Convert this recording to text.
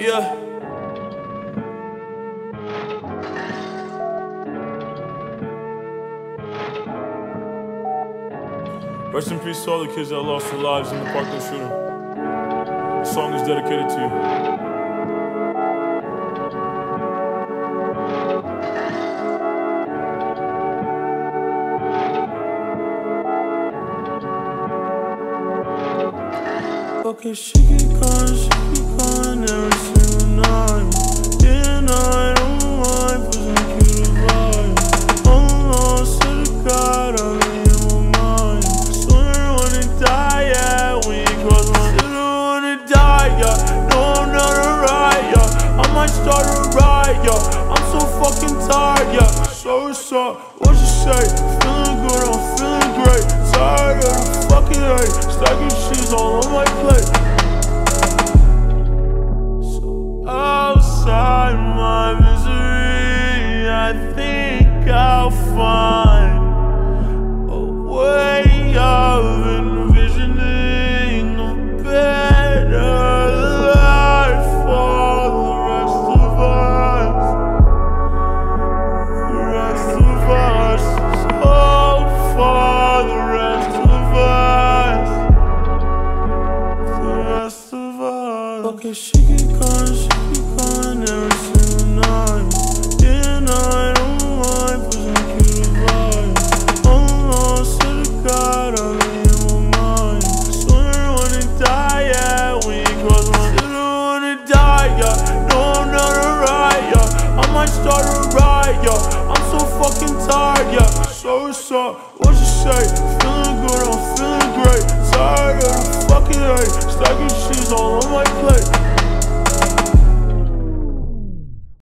Yeah. Rest in peace to all the kids that lost their lives in the Parkland shooting. The song is dedicated to you. Okay, she keep calling, yeah. I'm so fucking tired, yeah. So what's up? What you say? Feeling good, I'm feeling great. Tired of the fucking hate. Stacking shit all on my plate. So outside my misery, I think I'll find us. Okay, she keep calling, she keep calling every single night. Yeah, I don't mind pushing you to vibe. I'm lost to the God, I'm in my mind. Swear I wanna die, yeah. When you cross my I wanna die, yeah. No, I'm not alright, yeah. I might start a riot, yeah. I'm so fucking tired, yeah. So up? What you say? Feeling good, I'm feeling great. Tired of the fucking hate. Stacking